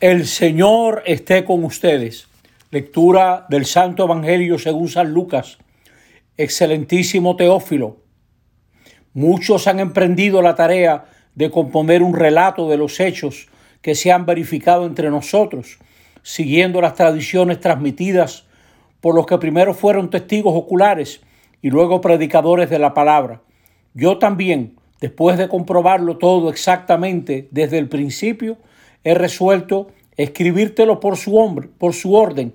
El Señor esté con ustedes. Lectura del Santo Evangelio según San Lucas. Excelentísimo Teófilo. Muchos han emprendido la tarea de componer un relato de los hechos que se han verificado entre nosotros, siguiendo las tradiciones transmitidas por los que primero fueron testigos oculares y luego predicadores de la palabra. Yo también, después de comprobarlo todo exactamente desde el principio, he resuelto escribírtelo por su, hombre, por su orden,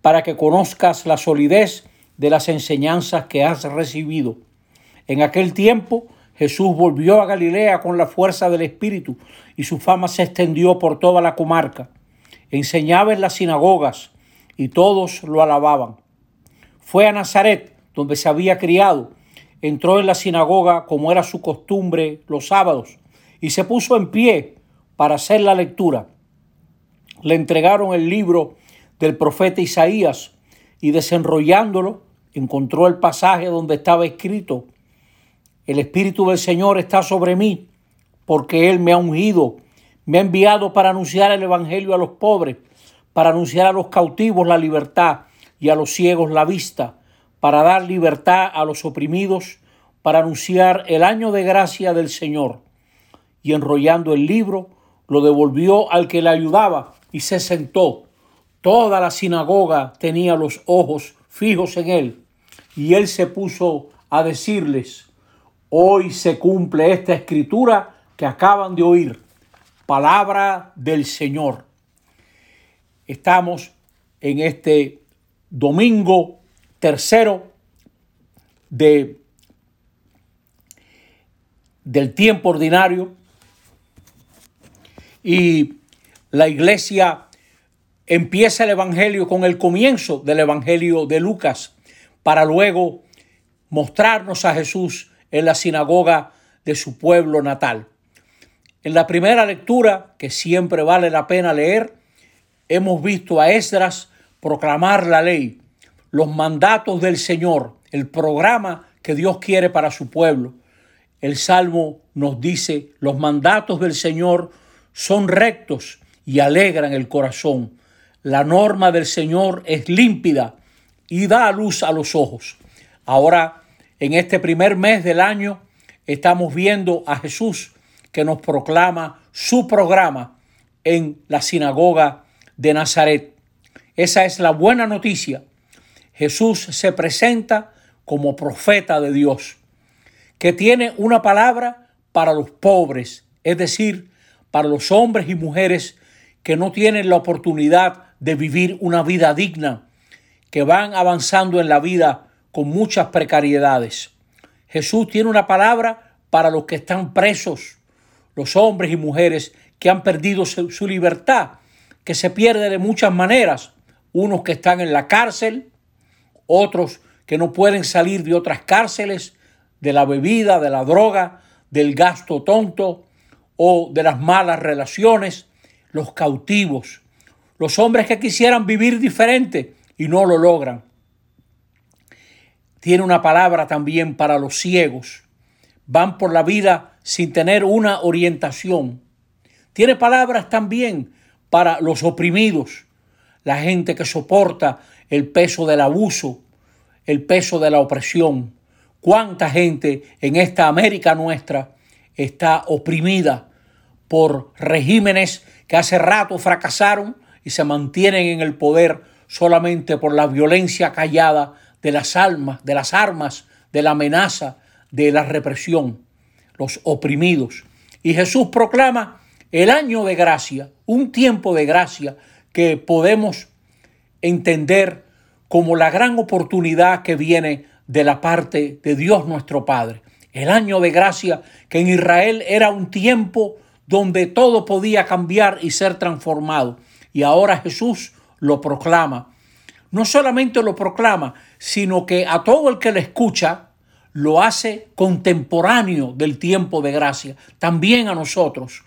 para que conozcas la solidez de las enseñanzas que has recibido. En aquel tiempo Jesús volvió a Galilea con la fuerza del Espíritu y su fama se extendió por toda la comarca. Enseñaba en las sinagogas y todos lo alababan. Fue a Nazaret, donde se había criado, entró en la sinagoga como era su costumbre los sábados y se puso en pie para hacer la lectura. Le entregaron el libro del profeta Isaías y desenrollándolo encontró el pasaje donde estaba escrito, el Espíritu del Señor está sobre mí porque Él me ha ungido, me ha enviado para anunciar el Evangelio a los pobres, para anunciar a los cautivos la libertad y a los ciegos la vista, para dar libertad a los oprimidos, para anunciar el año de gracia del Señor. Y enrollando el libro, lo devolvió al que le ayudaba y se sentó. Toda la sinagoga tenía los ojos fijos en él y él se puso a decirles, hoy se cumple esta escritura que acaban de oír, palabra del Señor. Estamos en este domingo tercero de, del tiempo ordinario y la iglesia empieza el Evangelio con el comienzo del Evangelio de Lucas para luego mostrarnos a Jesús en la sinagoga de su pueblo natal. En la primera lectura, que siempre vale la pena leer, hemos visto a Esdras proclamar la ley, los mandatos del Señor, el programa que Dios quiere para su pueblo. El Salmo nos dice, los mandatos del Señor son rectos y alegran el corazón. La norma del Señor es límpida y da luz a los ojos. Ahora, en este primer mes del año, estamos viendo a Jesús que nos proclama su programa en la sinagoga de Nazaret. Esa es la buena noticia. Jesús se presenta como profeta de Dios, que tiene una palabra para los pobres, es decir, para los hombres y mujeres que no tienen la oportunidad de vivir una vida digna, que van avanzando en la vida con muchas precariedades. Jesús tiene una palabra para los que están presos, los hombres y mujeres que han perdido su, libertad, que se pierde de muchas maneras, unos que están en la cárcel, otros que no pueden salir de otras cárceles, de la bebida, de la droga, del gasto tonto, o de las malas relaciones, los cautivos, los hombres que quisieran vivir diferente y no lo logran. Tiene una palabra también para los ciegos. Van por la vida sin tener una orientación. Tiene palabras también para los oprimidos, la gente que soporta el peso del abuso, el peso de la opresión. ¿Cuánta gente en esta América nuestra está oprimida por regímenes que hace rato fracasaron y se mantienen en el poder solamente por la violencia callada de las almas, de las armas, de la amenaza, de la represión, los oprimidos. Y Jesús proclama el año de gracia, un tiempo de gracia que podemos entender como la gran oportunidad que viene de la parte de Dios nuestro Padre el año de gracia, que en Israel era un tiempo donde todo podía cambiar y ser transformado. Y ahora Jesús lo proclama. No solamente lo proclama, sino que a todo el que le escucha lo hace contemporáneo del tiempo de gracia. También a nosotros.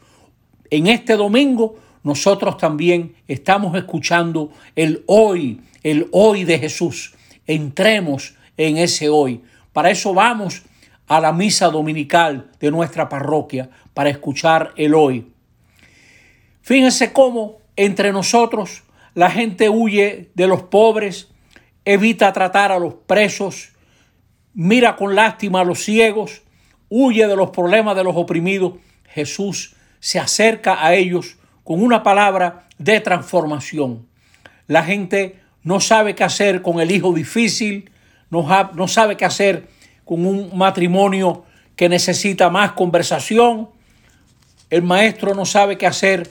En este domingo nosotros también estamos escuchando el hoy, el hoy de Jesús. Entremos en ese hoy. Para eso vamos a la misa dominical de nuestra parroquia para escuchar el hoy. Fíjense cómo entre nosotros la gente huye de los pobres, evita tratar a los presos, mira con lástima a los ciegos, huye de los problemas de los oprimidos. Jesús se acerca a ellos con una palabra de transformación. La gente no sabe qué hacer con el hijo difícil, no, sabe qué hacer con un matrimonio que necesita más conversación. El maestro no sabe qué hacer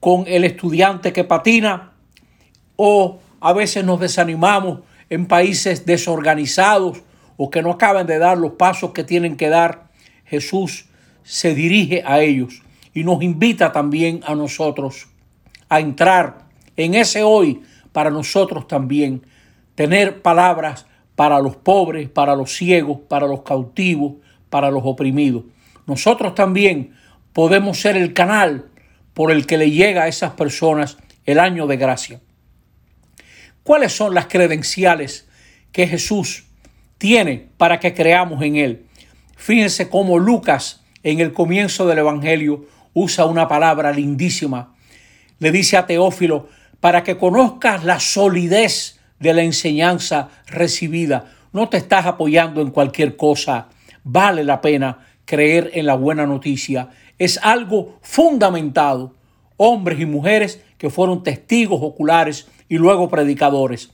con el estudiante que patina o a veces nos desanimamos en países desorganizados o que no acaban de dar los pasos que tienen que dar. Jesús se dirige a ellos y nos invita también a nosotros a entrar en ese hoy para nosotros también, tener palabras para los pobres, para los ciegos, para los cautivos, para los oprimidos. Nosotros también podemos ser el canal por el que le llega a esas personas el año de gracia. ¿Cuáles son las credenciales que Jesús tiene para que creamos en Él? Fíjense cómo Lucas en el comienzo del Evangelio usa una palabra lindísima. Le dice a Teófilo, para que conozcas la solidez de la enseñanza recibida. No te estás apoyando en cualquier cosa. Vale la pena creer en la buena noticia. Es algo fundamentado. Hombres y mujeres que fueron testigos oculares y luego predicadores.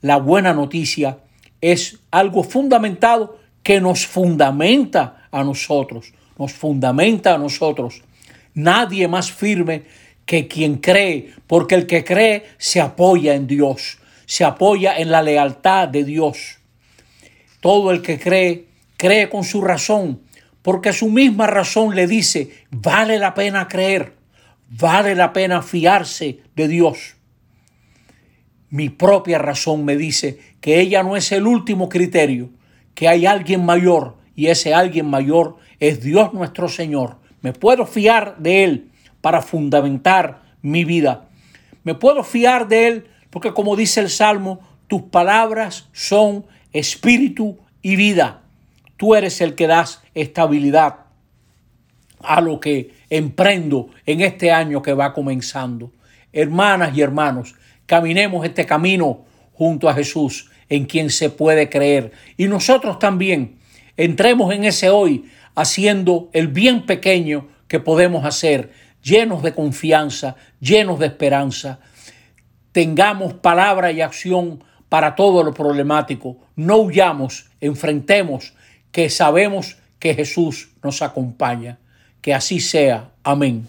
La buena noticia es algo fundamentado que nos fundamenta a nosotros, nos fundamenta a nosotros. Nadie más firme que quien cree, porque el que cree se apoya en Dios, se apoya en la lealtad de Dios. Todo el que cree, cree con su razón, porque su misma razón le dice, vale la pena creer, vale la pena fiarse de Dios. Mi propia razón me dice que ella no es el último criterio, que hay alguien mayor y ese alguien mayor es Dios nuestro Señor. Me puedo fiar de Él para fundamentar mi vida. Me puedo fiar de Él porque como dice el Salmo, tus palabras son espíritu y vida. Tú eres el que das estabilidad a lo que emprendo en este año que va comenzando. Hermanas y hermanos, caminemos este camino junto a Jesús, en quien se puede creer. Y nosotros también entremos en ese hoy haciendo el bien pequeño que podemos hacer llenos de confianza, llenos de esperanza. Tengamos palabra y acción para todo lo problemático. No huyamos, enfrentemos, que sabemos que Jesús nos acompaña. Que así sea. Amén.